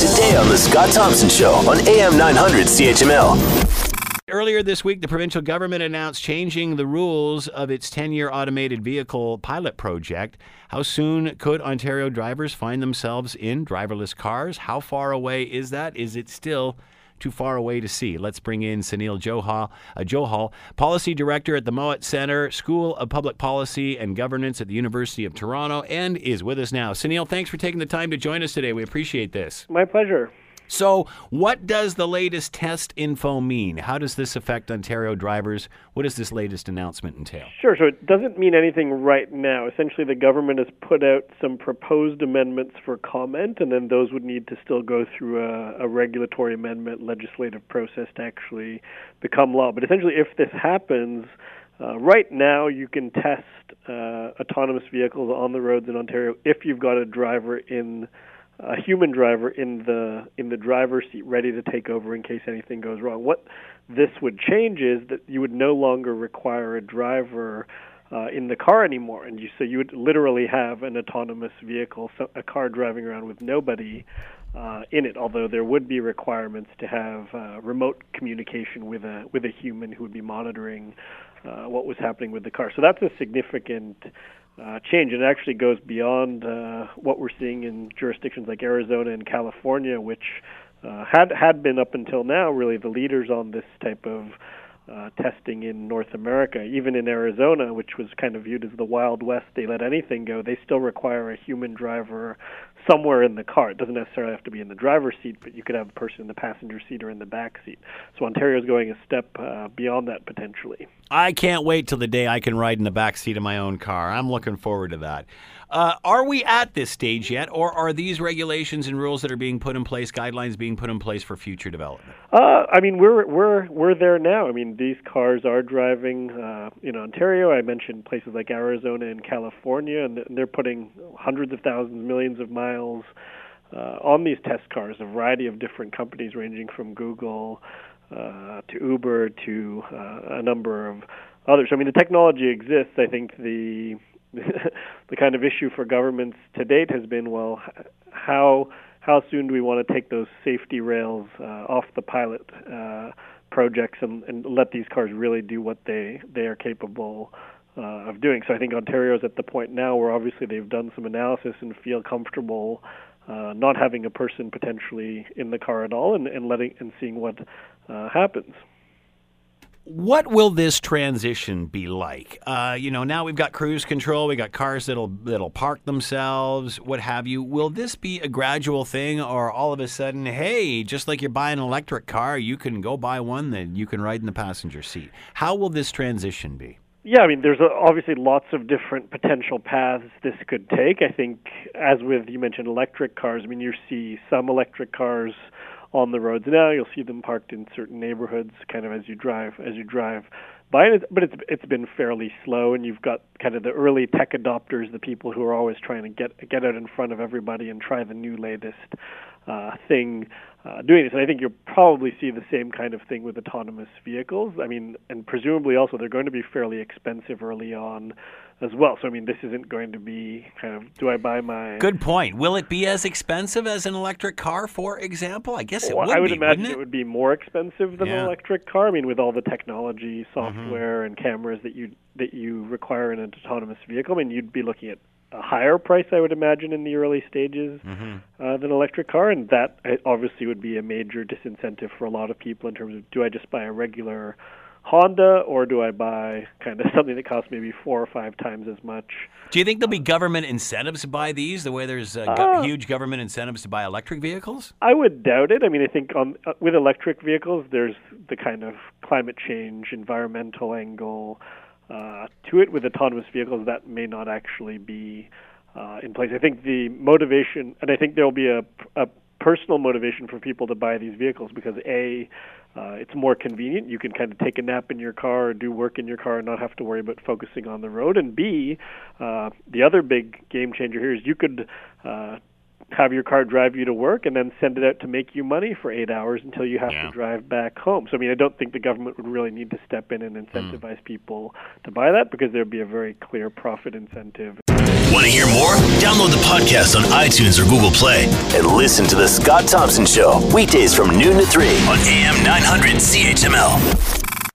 today on The Scott Thompson Show on AM 900 CHML. Earlier this week, the provincial government announced changing the rules of its 10 year automated vehicle pilot project. How soon could Ontario drivers find themselves in driverless cars? How far away is that? Is it still too far away to see. Let's bring in Sunil Johal, uh, Johal, Policy Director at the Mowat Centre, School of Public Policy and Governance at the University of Toronto, and is with us now. Sunil, thanks for taking the time to join us today. We appreciate this. My pleasure. So, what does the latest test info mean? How does this affect Ontario drivers? What does this latest announcement entail? Sure. So, it doesn't mean anything right now. Essentially, the government has put out some proposed amendments for comment, and then those would need to still go through a, a regulatory amendment legislative process to actually become law. But essentially, if this happens, uh, right now, you can test uh, autonomous vehicles on the roads in Ontario if you've got a driver in a human driver in the in the driver's seat ready to take over in case anything goes wrong. What this would change is that you would no longer require a driver uh, in the car anymore, and you so you would literally have an autonomous vehicle, so a car driving around with nobody uh, in it. Although there would be requirements to have uh, remote communication with a with a human who would be monitoring uh, what was happening with the car. So that's a significant uh, change. It actually goes beyond uh, what we're seeing in jurisdictions like Arizona and California, which uh, had had been up until now really the leaders on this type of uh, testing in North America. Even in Arizona, which was kind of viewed as the Wild West, they let anything go. They still require a human driver somewhere in the car. It doesn't necessarily have to be in the driver's seat, but you could have a person in the passenger seat or in the back seat. So Ontario is going a step uh, beyond that potentially. I can't wait till the day I can ride in the back seat of my own car. I'm looking forward to that. Uh, are we at this stage yet, or are these regulations and rules that are being put in place, guidelines being put in place for future development? Uh, I mean, we're we're we're there now. I mean, these cars are driving uh, in Ontario. I mentioned places like Arizona and California, and they're putting hundreds of thousands, millions of miles uh, on these test cars. A variety of different companies, ranging from Google uh, to Uber to uh, a number of others. I mean, the technology exists. I think the the kind of issue for governments to date has been, well, how how soon do we want to take those safety rails uh, off the pilot uh, projects and, and let these cars really do what they they are capable uh, of doing? So I think Ontario's at the point now where obviously they've done some analysis and feel comfortable uh, not having a person potentially in the car at all and, and letting and seeing what uh, happens what will this transition be like? Uh, you know, now we've got cruise control, we got cars that'll that'll park themselves, what have you. Will this be a gradual thing, or all of a sudden, hey, just like you're buying an electric car, you can go buy one that you can ride in the passenger seat? How will this transition be? Yeah, I mean, there's obviously lots of different potential paths this could take. I think, as with you mentioned, electric cars. I mean, you see some electric cars on the roads now. You'll see them parked in certain neighborhoods, kind of as you drive as you drive by. But it's it's been fairly slow, and you've got kind of the early tech adopters, the people who are always trying to get get out in front of everybody and try the new latest uh, thing uh, doing this. And I think you'll probably see the same kind of thing with autonomous vehicles. I mean, and presumably also they're going to be fairly expensive early on as well. So I mean, this isn't going to be kind of do I buy my Good point. Will it be as expensive as an electric car, for example? I guess it well, would I would be, imagine it? it? would be more expensive than yeah. an electric car. I mean, with all the technology, software, mm-hmm. and cameras that you that you require in an autonomous vehicle, I mean, you'd be looking at a higher price, I would imagine, in the early stages mm-hmm. uh, than an electric car, and that uh, obviously would be a major disincentive for a lot of people in terms of do I just buy a regular Honda or do I buy kind of something that costs maybe four or five times as much? Do you think there'll be government incentives to buy these, the way there's uh, uh, huge government incentives to buy electric vehicles? I would doubt it. I mean, I think on uh, with electric vehicles, there's the kind of climate change, environmental angle uh, to it. With autonomous vehicles, that may not actually be uh, in place. I think the motivation, and I think there will be a, a personal motivation for people to buy these vehicles because a uh, it's more convenient. You can kind of take a nap in your car or do work in your car and not have to worry about focusing on the road. And B, uh, the other big game changer here is you could uh, have your car drive you to work and then send it out to make you money for eight hours until you have yeah. to drive back home. So, I mean, I don't think the government would really need to step in and incentivize mm. people to buy that because there'd be a very clear profit incentive. Want to hear more? Download the podcast on iTunes or Google Play and listen to The Scott Thompson Show weekdays from noon to 3 on AM 900 CHML.